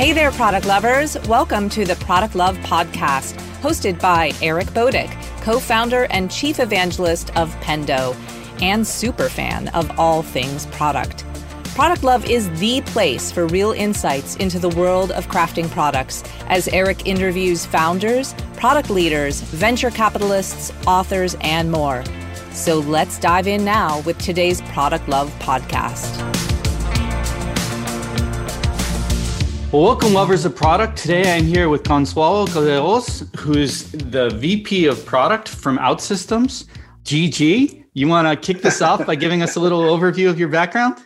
Hey there, product lovers. Welcome to the Product Love Podcast, hosted by Eric Boduch, co founder and chief evangelist of Pendo, and super fan of all things product. Product Love is the place for real insights into the world of crafting products as Eric interviews founders, product leaders, venture capitalists, authors, and more. So let's dive in now with today's Product Love podcast. Well, welcome, lovers of product. Today I'm here with Goncalo Gaiolas, who's the VP of Product from OutSystems. GG, you want to kick this off by giving us a little overview of your background?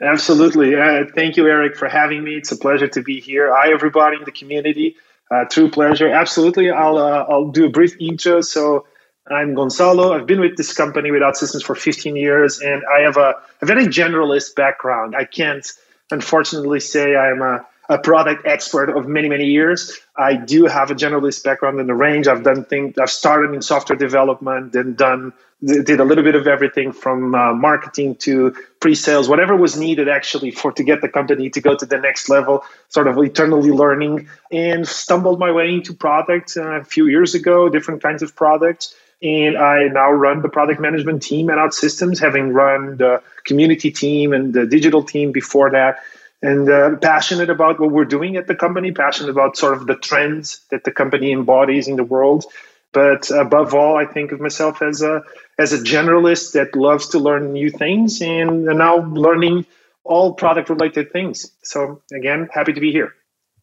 Absolutely. Uh, thank you, Eric, for having me. It's a pleasure to be here. Hi, everybody in the community. Uh, true pleasure. Absolutely. I'll uh, I'll do a brief intro. So I'm Goncalo. I've been with this company, with OutSystems, for 15 years, and I have a, a very generalist background. I can't, unfortunately, say I'm a a product expert of many many years. I do have a generalist background in the range. I've done things. I've started in software development and done did a little bit of everything from uh, marketing to pre-sales, whatever was needed actually for to get the company to go to the next level. Sort of eternally learning and stumbled my way into product uh, a few years ago, different kinds of products. And I now run the product management team at OutSystems, having run the community team and the digital team before that and uh, passionate about what we're doing at the company, passionate about sort of the trends that the company embodies in the world. But above all, I think of myself as a as a generalist that loves to learn new things and now learning all product related things. So again, happy to be here.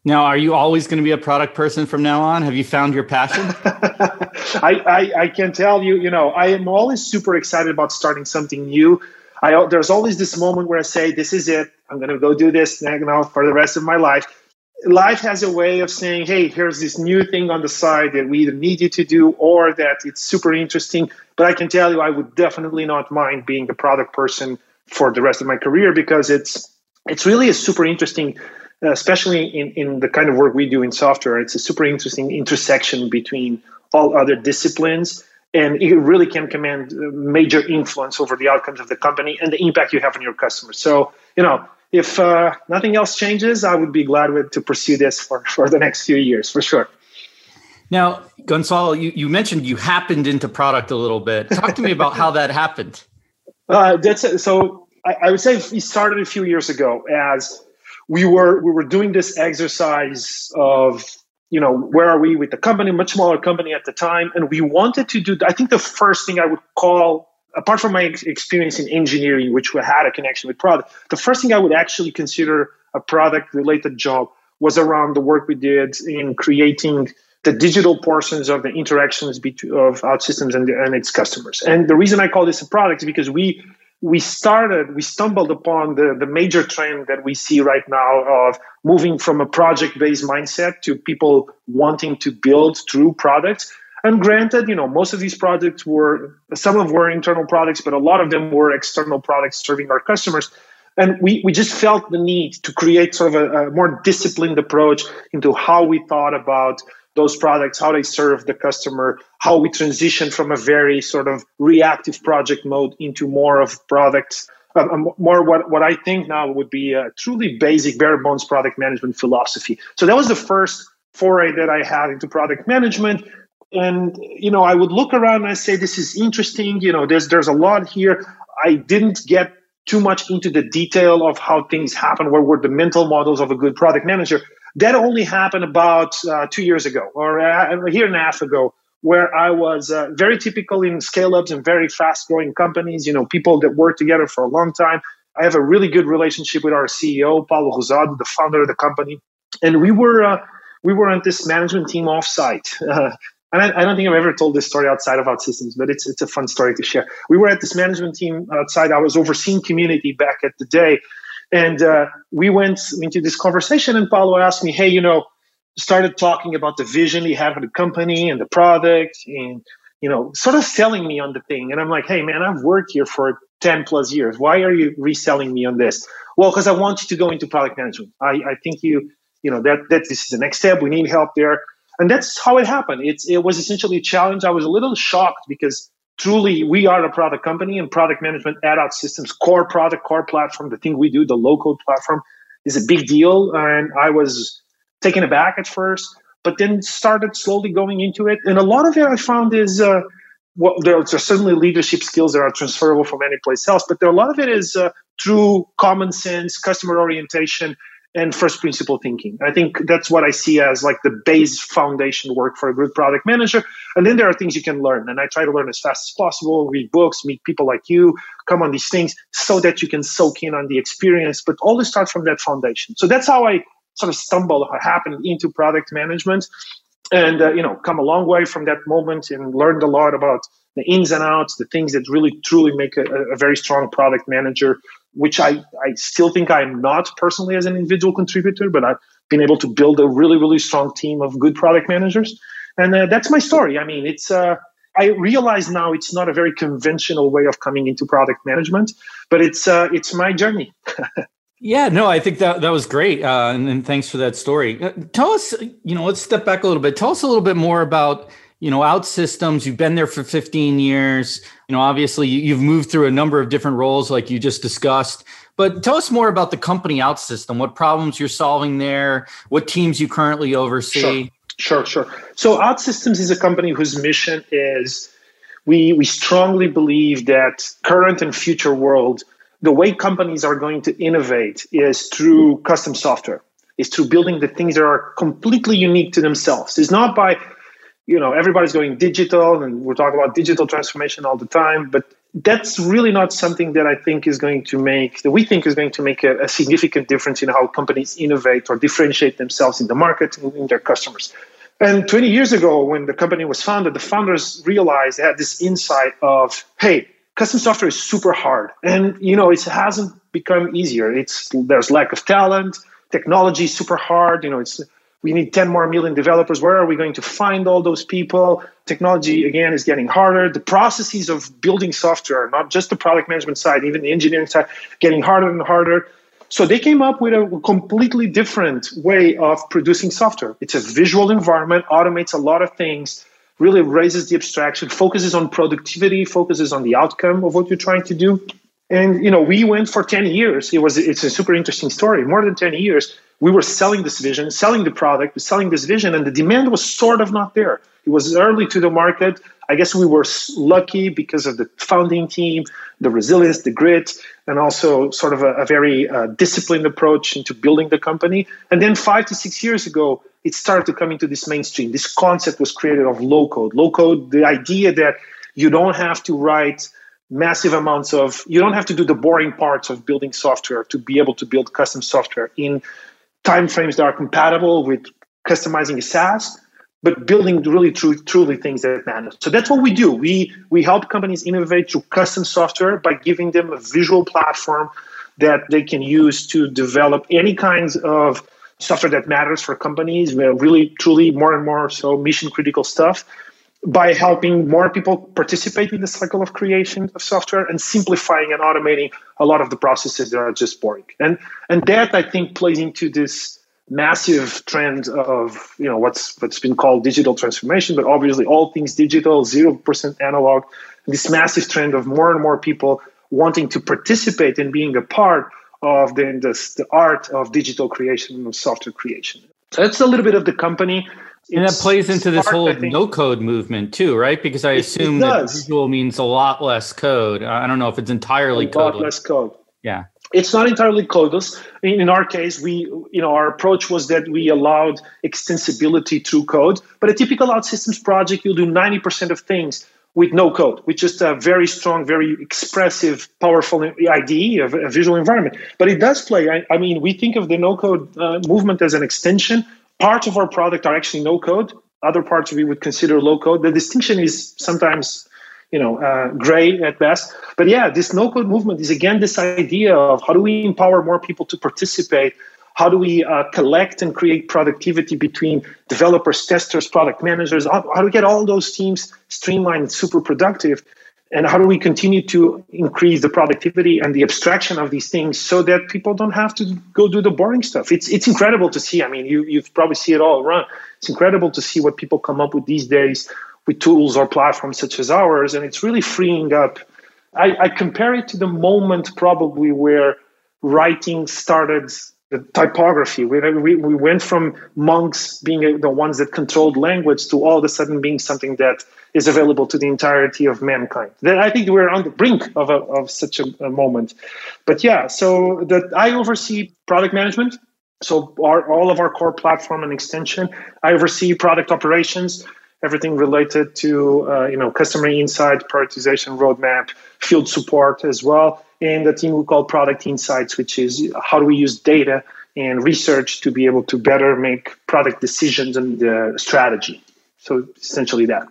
Now, are you always going to be a product person from now on? Have you found your passion? I, I, I can tell you, you know, I am always super excited about starting something new. I there's always this moment where I say, "This is it. I'm going to go do this now for the rest of my life." Life has a way of saying, "Hey, here's this new thing on the side that we either need you to do, or that it's super interesting." But I can tell you, I would definitely not mind being a product person for the rest of my career because it's it's really a super interesting, especially in in the kind of work we do in software. It's a super interesting intersection between all other disciplines and it really can command major influence over the outcomes of the company and the impact you have on your customers. So, you know, if uh, nothing else changes, I would be glad with, to pursue this for, for the next few years, for sure. Now, Goncalo, you, you mentioned you happened into product a little bit. Talk to me about how that happened. Uh, that's so. I, I would say we started a few years ago as we were we were doing this exercise of you know, where are we with the company, much smaller company at the time. And we wanted to do, I think the first thing I would call, apart from my experience in engineering, which we had a connection with product, the first thing I would actually consider a product related job was around the work we did in creating the digital portions of the interactions between, of OutSystems and, and its customers. And the reason I call this a product is because we we started, we stumbled upon the, the major trend that we see right now of moving from a project based mindset to people wanting to build true products. And granted, you know, most of these products were, some of were internal products, but a lot of them were external products serving our customers. And we, we just felt the need to create sort of a, a more disciplined approach into how we thought about those products, how they serve the customer, how we transition from a very sort of reactive project mode into more of products, uh, more what, what I think now would be a truly basic bare bones product management philosophy. So that was the first foray that I had into product management. And you know, I would look around and I say, "This is interesting." You know, there's there's a lot here. I didn't get too much into the detail of how things happen. What were the mental models of a good product manager? That only happened about uh, two years ago or uh, a year and a half ago, where I was uh, very typical in scale ups and very fast growing companies, you know, people that work together for a long time. I have a really good relationship with our CEO, Paulo Rosado, the founder of the company. And we were, uh, we were on this management team offsite. And I, I, don't think I've ever told this story outside of OutSystems, but it's, it's a fun story to share. We were at this management team outside. I was overseeing community back at the day. And uh, we went into this conversation, and Paulo asked me, "Hey, you know," started talking about the vision he had for the company and the product, and you know, sort of selling me on the thing. And I'm like, "Hey, man, I've worked here for 10 plus years. Why are you reselling me on this?" Well, because I want you to go into product management. I, I think you, you know, that that this is the next step. We need help there, and that's how it happened. It's it was essentially a challenge. I was a little shocked because truly we are a product company and product management at OutSystems core product core platform the thing we do the low code platform is a big deal. And I was taken aback at first, but then started slowly going into it. And a lot of it I found is, uh, well, there are certainly leadership skills that are transferable from any place else, but there, a lot of it is uh, through common sense, customer orientation, and first principle thinking. I think that's what I see as like the base foundation work for a good product manager. And then there are things you can learn. And I try to learn as fast as possible, read books, meet people like you, come on these things so that you can soak in on the experience, but always start from that foundation. So that's how I sort of stumbled, or happened into product management and, uh, you know, come a long way from that moment and learned a lot about the ins and outs, the things that really truly make a, a very strong product manager which I, I still think I'm not personally as an individual contributor, but I've been able to build a really, really strong team of good product managers. And uh, that's my story. I mean, it's, uh, I realize now it's not a very conventional way of coming into product management, but it's, uh, it's my journey. yeah, no, I think that, that was great. Uh, and, and thanks for that story. Uh, tell us, you know, let's step back a little bit. Tell us a little bit more about, you know, OutSystems. You've been there for 15 years. You know obviously you've moved through a number of different roles like you just discussed. But tell us more about the company OutSystem what problems you're solving there? What teams you currently oversee? Sure. Sure, sure. so OutSystems is a company whose mission is we we strongly believe that current and future world the way companies are going to innovate is through custom software is through building the things that are completely unique to themselves. It's not by you know everybody's going digital and we're talking about digital transformation all the time but that's really not something that i think is going to make that we think is going to make a, a significant difference in how companies innovate or differentiate themselves in the market and in their customers. And 20 years ago when the company was founded the founders realized they had this insight of hey custom software is super hard. And you know it hasn't become easier. It's there's lack of talent. Technology is super hard. You know it's we need 10 more million developers. Where are we going to find all those people? Technology, again, is getting harder. The processes of building software, not just the product management side, even the engineering side, getting harder and harder. So they came up with a completely different way of producing software. It's a visual environment, automates a lot of things, really raises the abstraction, focuses on productivity, focuses on the outcome of what you're trying to do. And you know, we went for 10 years. It was it's a super interesting story. More than 10 years we were selling this vision, selling the product, selling this vision, and the demand was sort of not there. It was early to the market. I guess we were lucky because of the founding team, the resilience, the grit, and also sort of a, a very uh, disciplined approach into building the company. And then five to six years ago, it started to come into this mainstream. This concept was created of low code. Low code, the idea that you don't have to write massive amounts of, you don't have to do the boring parts of building software to be able to build custom software in timeframes that are compatible with customizing a SaaS, but building really true, truly things that matter. So that's what we do. We we help companies innovate through custom software by giving them a visual platform that they can use to develop any kinds of software that matters for companies. Really, truly, more and more so mission critical stuff by helping more people participate in the cycle of creation of software and simplifying and automating a lot of the processes that are just boring. And and that I think plays into this massive trend of you know what's what's been called digital transformation, but obviously all things digital, zero percent analog. This massive trend of more and more people wanting to participate in being a part of the, the, the art of digital creation and software creation. So that's a little bit of the company and that plays into this whole no code movement too, right? Because I assume that visual means a lot less code. I don't know if it's entirely a lot less code. Yeah. It's not entirely codeless. In our case, we, you know, our approach was that we allowed extensibility through code. But a typical OutSystems project, you'll do 90% of things with no code, with just a very strong, very expressive, powerful IDE, a, a visual environment. But it does play. I, I mean, we think of the no code uh, movement as an extension parts of our product are actually no code. Other parts we would consider low code. The distinction is sometimes you know uh, gray at best. But yeah this no code movement is again this idea of how do we empower more people to participate? How do we uh, collect and create productivity between developers testers product managers? How, how do we get all those teams streamlined super productive and how do we continue to increase the productivity and the abstraction of these things so that people don't have to go do the boring stuff? It's it's incredible to see. I mean you you've probably see it all around. It's incredible to see what people come up with these days with tools or platforms such as ours and it's really freeing up. I, I compare it to the moment probably where writing started the typography. We, we, we went from monks being the ones that controlled language to all of a sudden being something that is available to the entirety of mankind. That I think we're on the brink of, a, of such a, a moment. But yeah, so that I oversee product management. So our, all of our core platform and extension. I oversee product operations, everything related to uh, you know customer insight, prioritization, roadmap, field support as well and the team we call Product Insights, which is how do we use data and research to be able to better make product decisions and uh, strategy. So essentially that.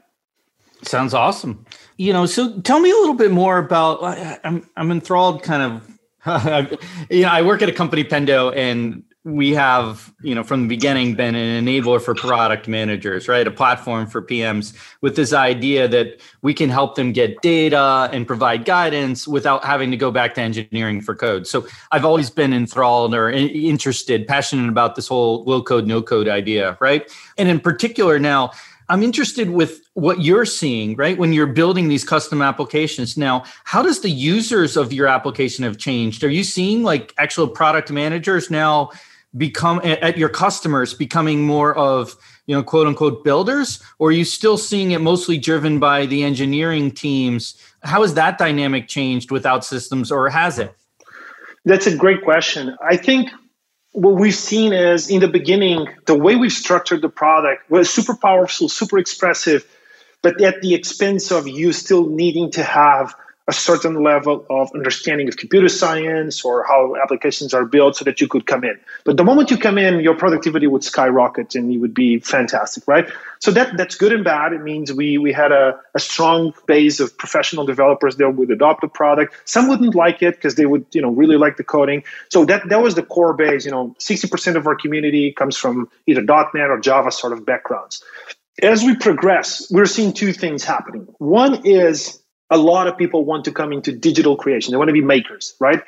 Sounds awesome. You know, so tell me a little bit more about. I'm I'm enthralled, kind of. you know, I work at a company, Pendo, and we have you know from the beginning been an enabler for product managers right a platform for pms with this idea that we can help them get data and provide guidance without having to go back to engineering for code so i've always been enthralled or interested passionate about this whole low code no code idea right and in particular now I'm interested with what you're seeing, right? When you're building these custom applications. Now, how does the users of your application have changed? Are you seeing like actual product managers now become at your customers becoming more of you know quote unquote builders or are you still seeing it mostly driven by the engineering teams how has that dynamic changed with OutSystems or has it that's a great question i think what we've seen is in the beginning the way we've structured the product was super powerful super expressive but at the expense of you still needing to have a certain level of understanding of computer science or how applications are built so that you could come in. But the moment you come in, your productivity would skyrocket and you would be fantastic, right? So that that's good and bad. It means we we had a, a strong base of professional developers that would adopt the product. Some wouldn't like it because they would, you know, really like the coding. So that that was the core base. You know, 60% of our community comes from either .NET or Java sort of backgrounds. As we progress, we're seeing two things happening. One is a lot of people want to come into digital creation. They want to be makers, right?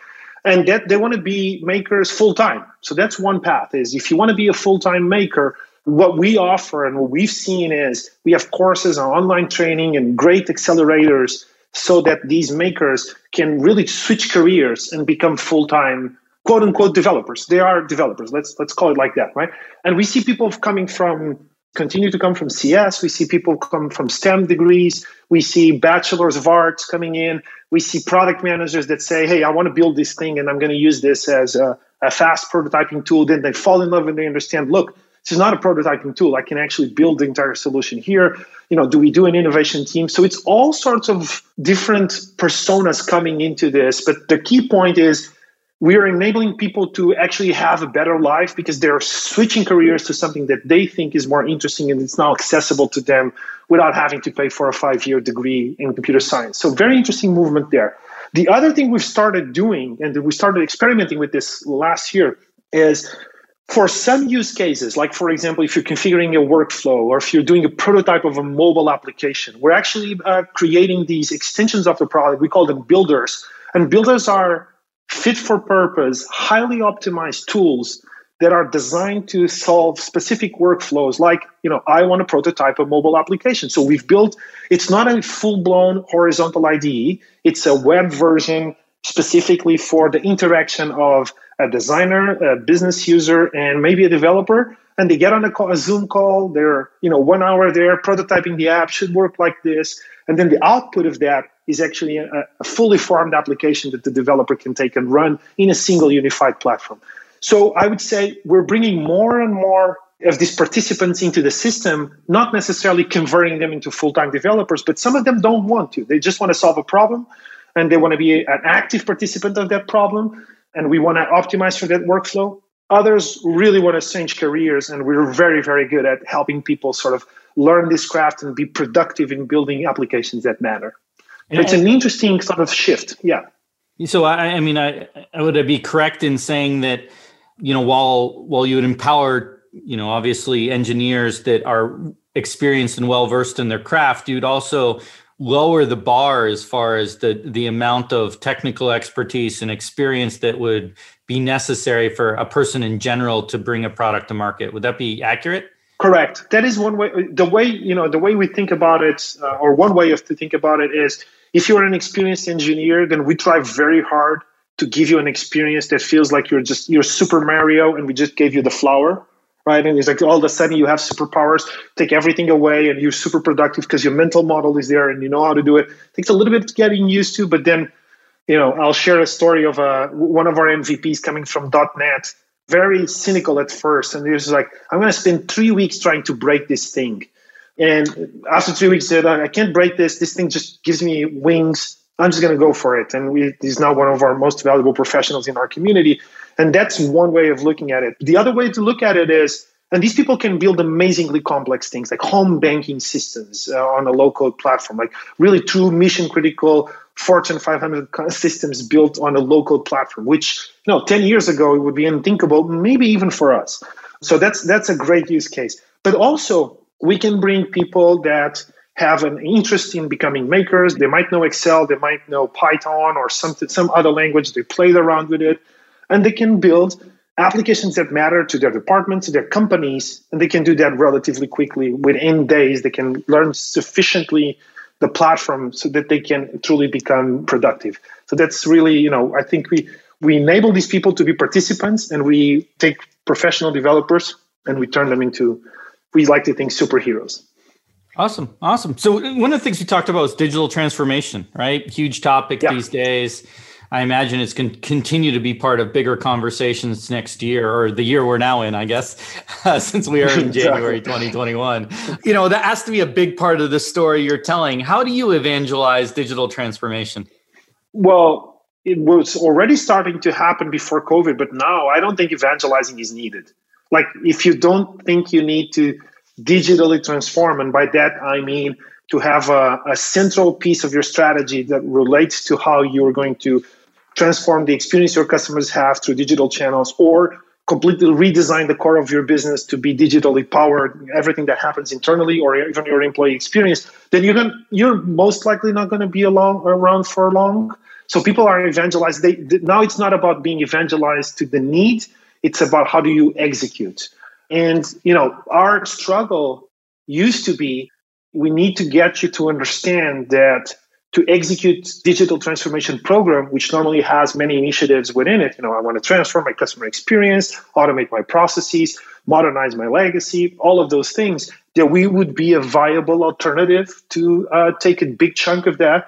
And that they want to be makers full time. So that's one path is if you want to be a full time maker, what we offer and what we've seen is we have courses and online training and great accelerators so that these makers can really switch careers and become full time quote unquote developers. They are developers. Let's let's call it like that, right? And we see people coming from continue to come from CS. We see people come from STEM degrees. We see bachelors of arts coming in. We see product managers that say, hey, I want to build this thing and I'm going to use this as a, a fast prototyping tool. Then they fall in love and they understand, look, this is not a prototyping tool. I can actually build the entire solution here. You know, do we do an innovation team? So it's all sorts of different personas coming into this. But the key point is we are enabling people to actually have a better life because they're switching careers to something that they think is more interesting and it's now accessible to them without having to pay for a five year degree in computer science. So, very interesting movement there. The other thing we've started doing, and we started experimenting with this last year, is for some use cases, like for example, if you're configuring a workflow or if you're doing a prototype of a mobile application, we're actually uh, creating these extensions of the product. We call them builders. And builders are fit for purpose, highly optimized tools that are designed to solve specific workflows. Like you know i want to prototype a mobile application. So we've built it's not a full-blown horizontal ide it's a web version specifically for the interaction of a designer a business user and maybe a developer. And they get on a, call, a zoom call. They're you know one hour there prototyping the app. Should work like this. And then the output of that is actually a, a fully formed application that the developer can take and run in a single unified platform. So I would say we're bringing more and more of these participants into the system, not necessarily converting them into full time developers, but some of them don't want to. They just want to solve a problem and they want to be an active participant of that problem. And we want to optimize for that workflow. Others really want to change careers, and we're very, very good at helping people sort of learn this craft and be productive in building applications that matter. And it's an interesting sort of shift. Yeah. So I, I mean, I, I would be correct in saying that, you know, while while you would empower, you know, obviously engineers that are experienced and well versed in their craft, you'd also lower the bar as far as the the amount of technical expertise and experience that would be necessary for a person in general to bring a product to market. Would that be accurate? Correct. That is one way. The way you know the way we think about it, uh, or one way of to think about it is if you're an experienced engineer, then we try very hard to give you an experience that feels like you're just you're Super Mario and we just gave you the flower, right? And it's like all of a sudden you have superpowers, take everything away, and you're super productive because your mental model is there and you know how to do it. it. Takes a little bit getting used to, but then, you know, I'll share a story of uh, one of our MVPs coming from .NET, very cynical at first, and he was like, "I'm going to spend three weeks trying to break this thing." And after three weeks, said, I can't break this. This thing just gives me wings. I'm just going to go for it. And we, he's now one of our most valuable professionals in our community. And that's one way of looking at it. The other way to look at it is, and these people can build amazingly complex things like home banking systems uh, on a low code platform, like really true mission critical Fortune 500 systems built on a low code platform, which you know 10 years ago it would be unthinkable, maybe even for us. So that's that's a great use case. But also we can bring people that have an interest in becoming makers. They might know Excel, they might know Python or something, some other language. They played around with it, and they can build applications that matter to their departments, to their companies, and they can do that relatively quickly. Within days, they can learn sufficiently the platform so that they can truly become productive. So that's really, you know, I think we we enable these people to be participants, and we take professional developers and we turn them into we like to think superheroes. Awesome. Awesome. So one of the things we talked about is digital transformation, right? Huge topic yeah. these days. I imagine it's going to continue to be part of bigger conversations next year or the year we're now in, I guess, uh, since we are in January 2021. You know, that has to be a big part of the story you're telling. How do you evangelize digital transformation? Well, it was already starting to happen before COVID, but now I don't think evangelizing is needed. Like, if you don't think you need to digitally transform, and by that I mean to have a, a central piece of your strategy that relates to how you're going to transform the experience your customers have through digital channels or completely redesign the core of your business to be digitally powered everything that happens internally or even your employee experience then you're going you're most likely not going to be along, around for long. So people are evangelized. They, now it's not about being evangelized to the need it's about how do you execute. And, you know, our struggle used to be we need to get you to understand that to execute digital transformation program which normally has many initiatives within it you know i want to transform my customer experience automate my processes modernize my legacy all of those things that we would be a viable alternative to uh, take a big chunk of that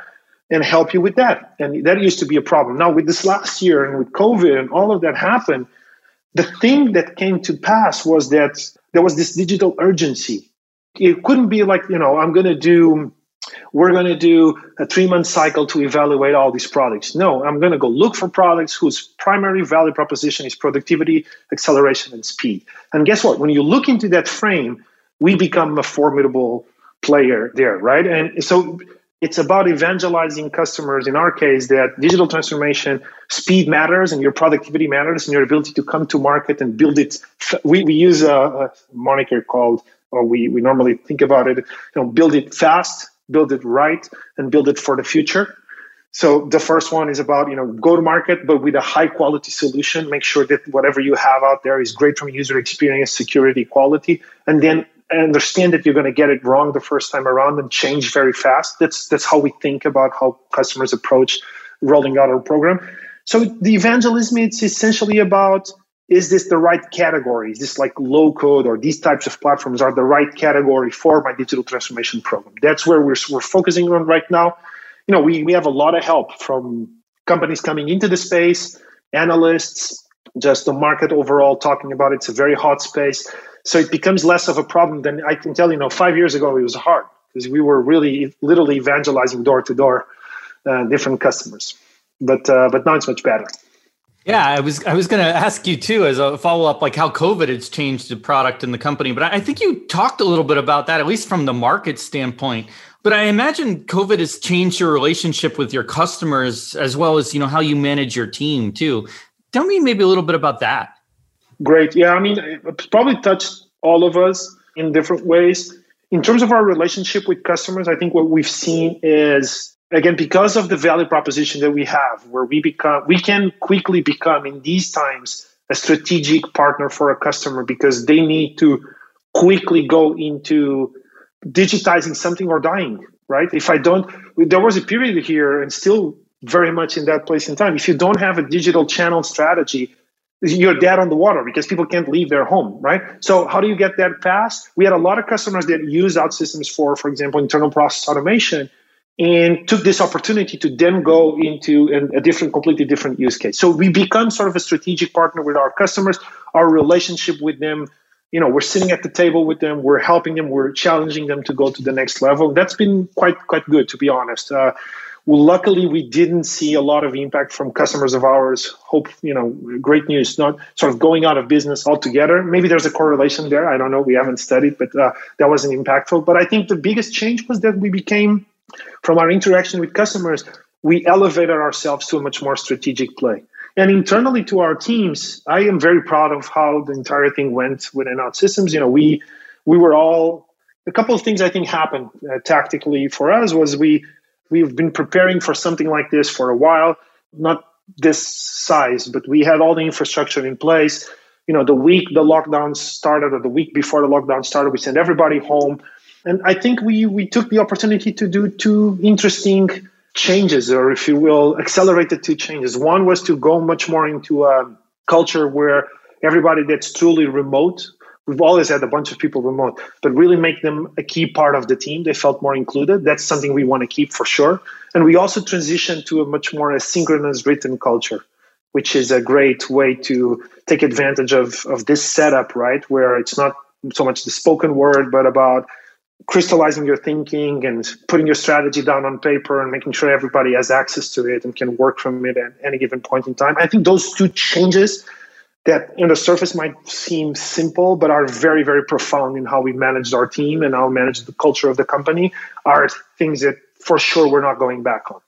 and help you with that and that used to be a problem now with this last year and with covid and all of that happened the thing that came to pass was that there was this digital urgency. It couldn't be like, you know, I'm going to do, we're going to do a three month cycle to evaluate all these products. No, I'm going to go look for products whose primary value proposition is productivity, acceleration, and speed. And guess what? When you look into that frame, we become a formidable player there, right? And so it's about evangelizing customers. In our case that digital transformation speed matters and your productivity matters and your ability to come to market and build it. We, we use a, a moniker called or we, we normally think about it you know build it fast build it right and build it for the future. So the first one is about you know go to market but with a high quality solution. Make sure that whatever you have out there is great from user experience security quality and then understand that you're going to get it wrong the first time around and change very fast. That's that's how we think about how customers approach rolling out our program. So the evangelism it's essentially about is this the right category? Is this like low code or these types of platforms are the right category for my digital transformation program? That's where we're, we're focusing on right now. You know, we, we have a lot of help from companies coming into the space, analysts, just the market overall talking about it. It's a very hot space. So it becomes less of a problem than I can tell you. know, five years ago it was hard because we were really literally evangelizing door to door, uh, different customers. But uh, but now it's much better. Yeah, I was I was going to ask you too as a follow up, like how COVID has changed the product and the company. But I think you talked a little bit about that, at least from the market standpoint. But I imagine COVID has changed your relationship with your customers as well as you know how you manage your team too. Tell me maybe a little bit about that. Great. Yeah, I mean, it's probably touched all of us in different ways. In terms of our relationship with customers, I think what we've seen is again because of the value proposition that we have, where we become we can quickly become in these times a strategic partner for a customer because they need to quickly go into digitizing something or dying right if i don't there was a period here and still very much in that place in time. If you don't have a digital channel strategy, you're dead on the water because people can't leave their home, right? So how do you get that fast? We had a lot of customers that use OutSystems for, for example, internal process automation and took this opportunity to then go into a different, completely different use case. So we become sort of a strategic partner with our customers. Our relationship with them, you know, we're sitting at the table with them, we're helping them, we're challenging them to go to the next level. That's been quite quite good, to be honest. Uh, well, luckily, we didn't see a lot of impact from customers of ours. Hope, you know, great news, not sort of going out of business altogether. Maybe there's a correlation there. I don't know. We haven't studied, but uh, that wasn't impactful. But I think the biggest change was that we became from our interaction with customers, we elevated ourselves to a much more strategic play. And internally to our teams, I am very proud of how the entire thing went within OutSystems. You know, we we were all a couple of things I think happened uh, tactically for us was we we've been preparing for something like this for a while, not this size, but we had all the infrastructure in place. You know, the week the lockdown started or the week before the lockdown started, we sent everybody home. And I think we we took the opportunity to do two interesting changes, or if you will, accelerated two changes. One was to go much more into a culture where everybody that's truly remote. We've always had a bunch of people remote, but really make them a key part of the team. They felt more included. That's something we want to keep for sure. And we also transitioned to a much more asynchronous written culture, which is a great way to take advantage of, of this setup, right? Where it's not so much the spoken word, but about crystallizing your thinking and putting your strategy down on paper and making sure everybody has access to it and can work from it at any given point in time. I think those two changes that on the surface might seem simple, but are very, very profound in how we managed our team and how we manage the culture of the company are things that for sure we're not going back on.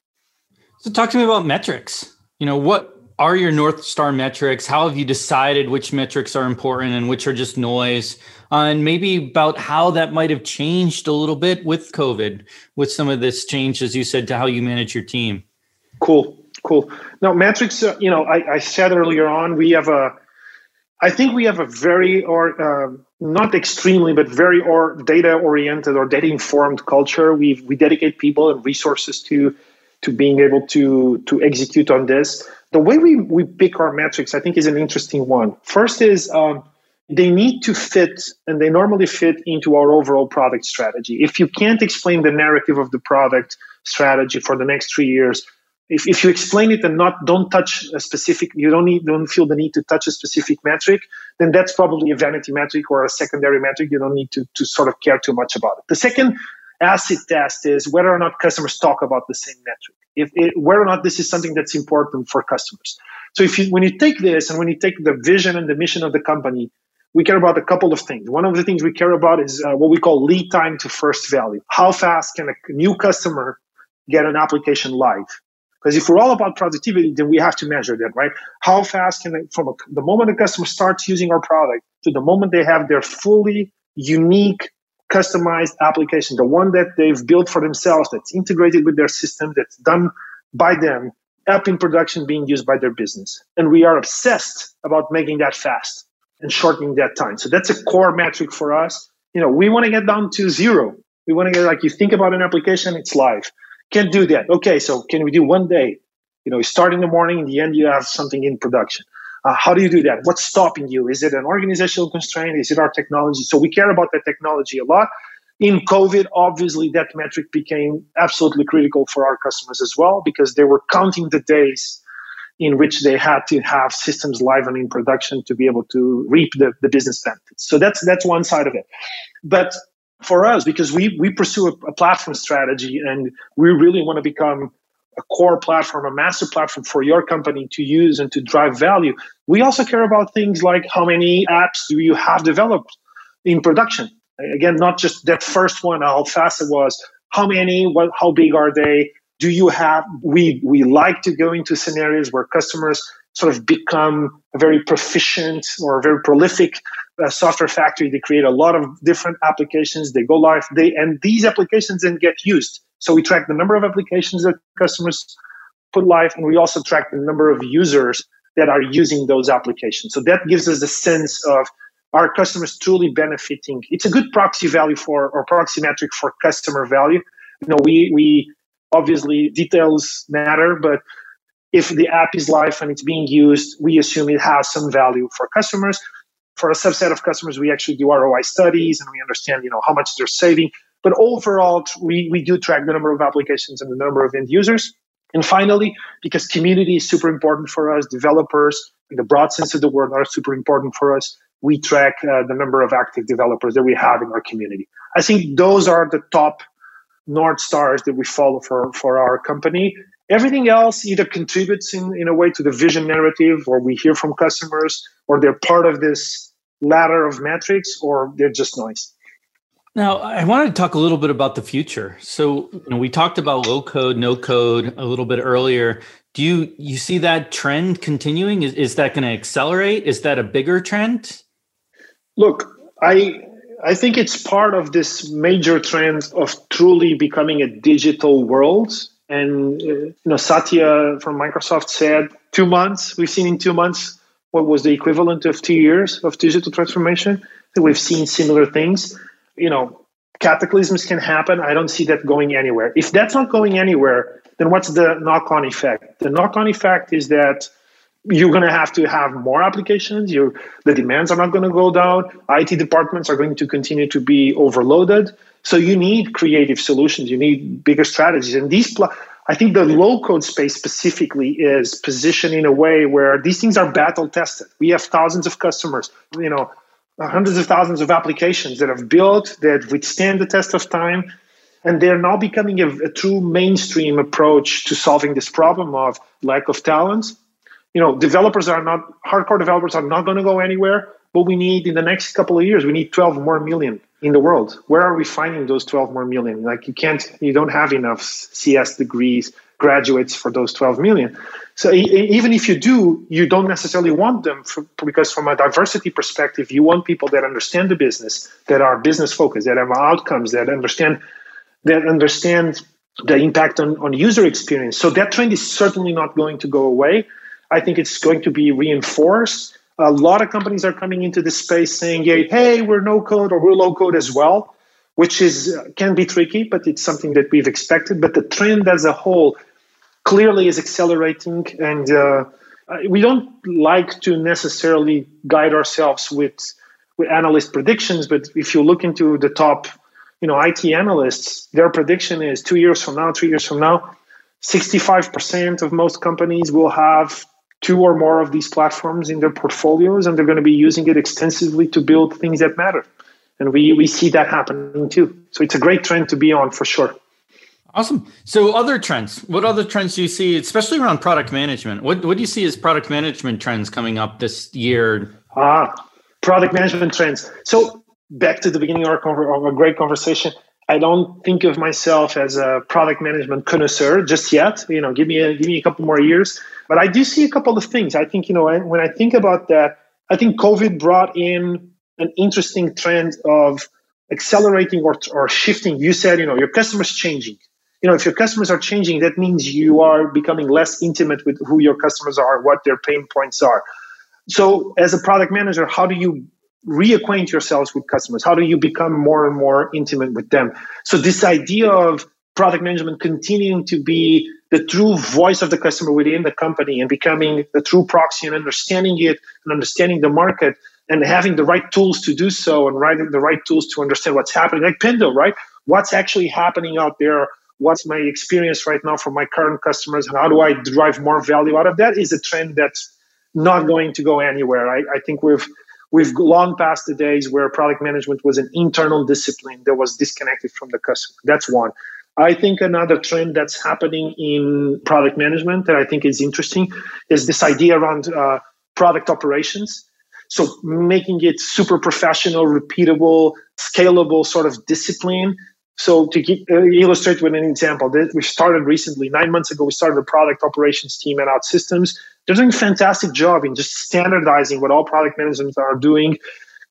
So talk to me about metrics. You know, what are your North Star metrics? How have you decided which metrics are important and which are just noise? Uh, and maybe about how that might have changed a little bit with COVID, with some of this change, as you said, to how you manage your team. Cool, cool. Now, metrics, uh, you know, I, I, said earlier on, we have a, I think we have a very, or uh, not extremely, but very or data oriented or data informed culture. We we dedicate people and resources to to being able to to execute on this the way we, we pick our metrics, I think, is an interesting one. First is um, they need to fit, and they normally fit into our overall product strategy. If you can't explain the narrative of the product strategy for the next three years, if, if you explain it and not don't touch a specific, you don't need don't feel the need to touch a specific metric, then that's probably a vanity metric or a secondary metric. You don't need to to sort of care too much about it. The second acid test is whether or not customers talk about the same metric, if it, whether or not this is something that's important for customers. So if you, when you take this and when you take the vision and the mission of the company, we care about a couple of things. One of the things we care about is uh, what we call lead time to first value. How fast can a new customer get an application live? Because if we're all about productivity, then we have to measure that, right? How fast can they, from a, the moment a customer starts using our product to the moment they have their fully unique customized application, the one that they've built for themselves, that's integrated with their system, that's done by them, up in production being used by their business. And we are obsessed about making that fast and shortening that time. So that's a core metric for us. You know, we want to get down to zero. We want to get like you think about an application, it's live. Can't do that. Okay, so can we do one day? You know, you start in the morning, in the end you have something in production. Uh, how do you do that? What's stopping you? Is it an organizational constraint? Is it our technology? So we care about the technology a lot. In COVID, obviously, that metric became absolutely critical for our customers as well because they were counting the days in which they had to have systems live and in production to be able to reap the, the business benefits. So that's that's one side of it. But for us, because we we pursue a, a platform strategy and we really want to become a core platform, a massive platform for your company to use and to drive value. We also care about things like how many apps do you have developed in production. Again, not just that first one, how fast it was, how many, what, how big are they? Do you have? We we like to go into scenarios where customers sort of become very proficient or very prolific uh, software factory. They create a lot of different applications. They go live. They and these applications then get used so we track the number of applications that customers put live, and we also track the number of users that are using those applications. So that gives us a sense of our customers truly benefiting. It's a good proxy value for or proxy metric for customer value. You know, we we Obviously, details matter, but if the app is live and it's being used, we assume it has some value for customers. For a subset of customers, we actually do ROI studies and we understand, you know, how much they're saving. But overall, we, we do track the number of applications and the number of end users. And finally, because community is super important for us, developers in the broad sense of the word are super important for us. We track uh, the number of active developers that we have in our community. I think those are the top north stars that we follow for, for our company. Everything else either contributes in, in a way to the vision narrative, or we hear from customers, or they're part of this ladder of metrics, or they're just noise. Now, I wanted to talk a little bit about the future. So, you know, we talked about low code, no code a little bit earlier. Do you you see that trend continuing? Is, is that going to accelerate? Is that a bigger trend? Look, I I think it's part of this major trend of truly becoming a digital world. And you know, Satya from Microsoft said two months. We've seen in two months what was the equivalent of two years of digital transformation. We've seen similar things you know, cataclysms can happen. I don't see that going anywhere. If that's not going anywhere, then what's the knock on effect? The knock on effect is that you're going to have to have more applications. You, the demands are not going to go down. IT departments are going to continue to be overloaded. So you need creative solutions. You need bigger strategies. And these, pl- I think, the low code space specifically is positioned in a way where these things are battle tested. We have thousands of customers. You know, hundreds of thousands of applications that have built that withstand the test of time and they're now becoming a, a, true mainstream approach to solving this problem of lack of talent you know developers are not hardcore developers are not going to go anywhere but we need in the next couple of years we need 12 more million in the world where are we finding those 12 more million like you can't you don't have enough cs degrees graduates for those 12 million so even if you do, you don't necessarily want them for, because from a diversity perspective, you want people that understand the business, that are business focused, that have outcomes, that understand that understand the impact on, on user experience. So that trend is certainly not going to go away. I think it's going to be reinforced. A lot of companies are coming into this space saying, "Hey, we're no code or we're low code as well," which is can be tricky, but it's something that we've expected. But the trend as a whole clearly is accelerating and uh, we don't like to necessarily guide ourselves with with analyst predictions but if you look into the top you know IT analysts their prediction is 2 years from now 3 years from now 65% of most companies will have two or more of these platforms in their portfolios and they're going to be using it extensively to build things that matter and we we see that happening too so it's a great trend to be on for sure Awesome. So, other trends. What other trends do you see, especially around product management? What What do you see as product management trends coming up this year? Ah, product management trends. So, back to the beginning of our, of a great conversation. I don't think of myself as a product management connoisseur just yet. You know, give me a, give me a couple more years. But I do see a couple of things. I think you know when I think about that, I think COVID brought in an interesting trend of accelerating or, or shifting. You said you know your customers changing you know if your customers are changing that means you are becoming less intimate with who your customers are what their pain points are so as a product manager how do you reacquaint yourselves with customers how do you become more and more intimate with them so this idea of product management continuing to be the true voice of the customer within the company and becoming the true proxy and understanding it and understanding the market and having the right tools to do so and writing the right tools to understand what's happening like pendo right what's actually happening out there what's my experience right now for my current customers and how do I drive more value out of that is a trend that's not going to go anywhere. I, I think we've we've long past the days where product management was an internal discipline that was disconnected from the customer. That's one. I think another trend that's happening in product management that I think is interesting is this idea around uh, product operations. So making it super professional, repeatable, scalable sort of discipline so to keep, uh, illustrate with an example, that we started recently, nine months ago, we started a product operations team at OutSystems. They're doing a fantastic job in just standardizing what all product managers are doing,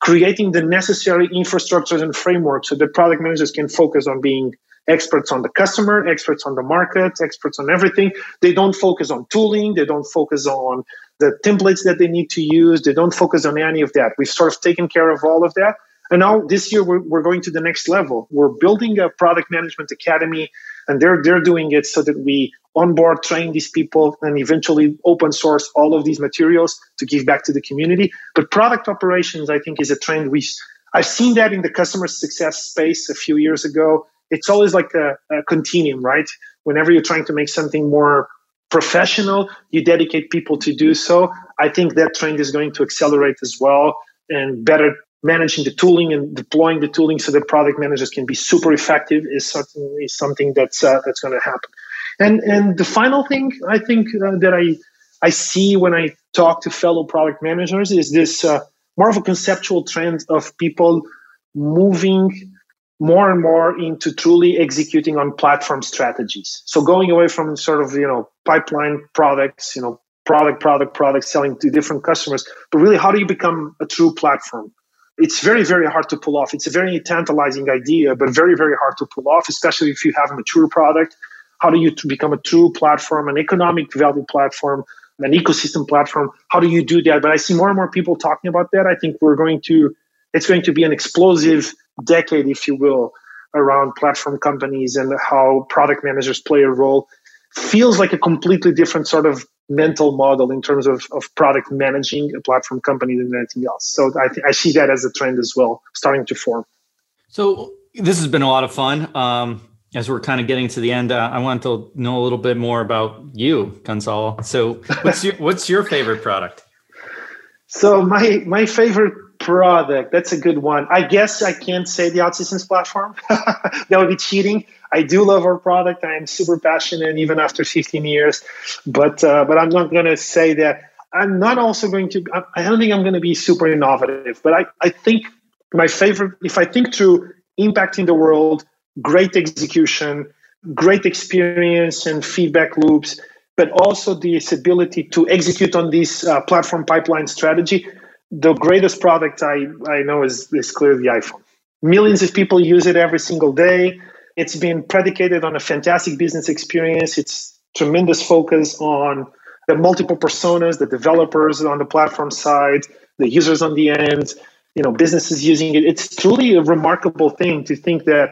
creating the necessary infrastructures and frameworks so that product managers can focus on being experts on the customer, experts on the market, experts on everything. They don't focus on tooling, they don't focus on the templates that they need to use, they don't focus on any of that. We've sort of taken care of all of that and now this year we're, we're going to the next level. We're building a product management academy and they're they're doing it so that we onboard, train these people, and eventually open source all of these materials to give back to the community. But product operations, I think, is a trend we I've seen that in the customer success space a few years ago. It's always like a, a continuum, right? Whenever you're trying to make something more professional, you dedicate people to do so. I think that trend is going to accelerate as well and better managing the tooling and deploying the tooling so that product managers can be super effective is certainly something that's uh, that's going to happen. And and the final thing I think uh, that I I see when I talk to fellow product managers is this uh, more of a conceptual trend of people moving more and more into truly executing on platform strategies. So going away from sort of you know pipeline products, you know product, product, product, selling to different customers, but really how do you become a true platform? It's very, very hard to pull off. It's a very tantalizing idea, but very, very hard to pull off, especially if you have a mature product. How do you become a true platform, an economic value platform, an ecosystem platform? How do you do that? But I see more and more people talking about that. I think we're going to, it's going to be an explosive decade, if you will, around platform companies and how product managers play a role. Feels like a completely different sort of mental model in terms of, of product managing a platform company than anything else. So I, th- I see that as a trend as well, starting to form. So this has been a lot of fun. Um, as we're kind of getting to the end, uh, I want to know a little bit more about you, Goncalo. So what's your what's your favorite product? So my my favorite product. That's a good one. I guess I can't say the OutSystems platform. that would be cheating. I do love our product. I am super passionate, even after 15 years. But uh, but I'm not going to say that. I'm not also going to. I don't think I'm going to be super innovative. But I I think my favorite. If I think through impacting the world, great execution, great experience and feedback loops, but also this ability to execute on this uh, platform pipeline strategy the greatest product I, I know is, is clearly the iPhone. Millions of people use it every single day. It's been predicated on a fantastic business experience. It's tremendous focus on the multiple personas, the developers on the platform side, the users on the end, you know, businesses using it. It's truly a remarkable thing to think that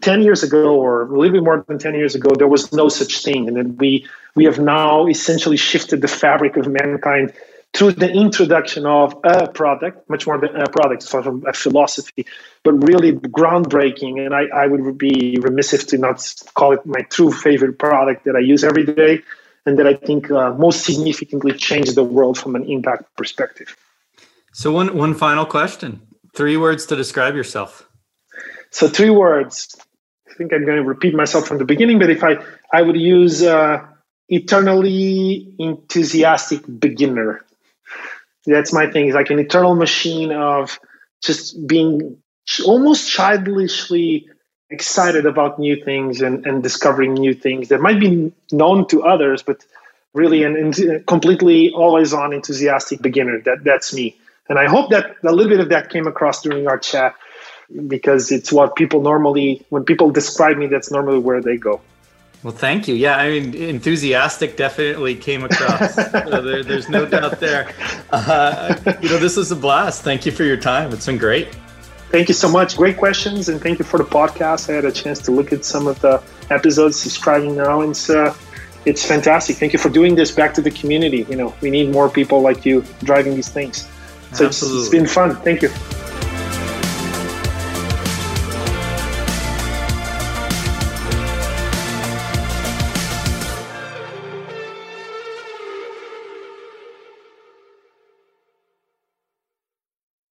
10 years ago or a little bit more than 10 years ago, there was no such thing. And that we we have now essentially shifted the fabric of mankind through the introduction of a product, much more than a product, sort of a philosophy, but really groundbreaking. And I, I would be remiss if to not call it my true favorite product that I use every day and that I think uh, most significantly changed the world from an impact perspective. So, one, one final question three words to describe yourself. So, three words. I think I'm going to repeat myself from the beginning, but if I, I would use uh, eternally enthusiastic beginner that's my thing. Is like an eternal machine of just being almost childishly excited about new things and, and discovering new things that might be known to others, but really an, an completely always on enthusiastic beginner. That that's me. And I hope that a little bit of that came across during our chat because it's what people normally, when people describe me, that's normally where they go. Well, thank you. Yeah, I mean, enthusiastic definitely came across. there, there's no doubt there. Uh, you know, this was a blast. Thank you for your time. It's been great. Thank you so much. Great questions, and thank you for the podcast. I had a chance to look at some of the episodes, subscribing now, and it's, uh, it's fantastic. Thank you for doing this back to the community. You know, we need more people like you driving these things. So it's, it's been fun. Thank you.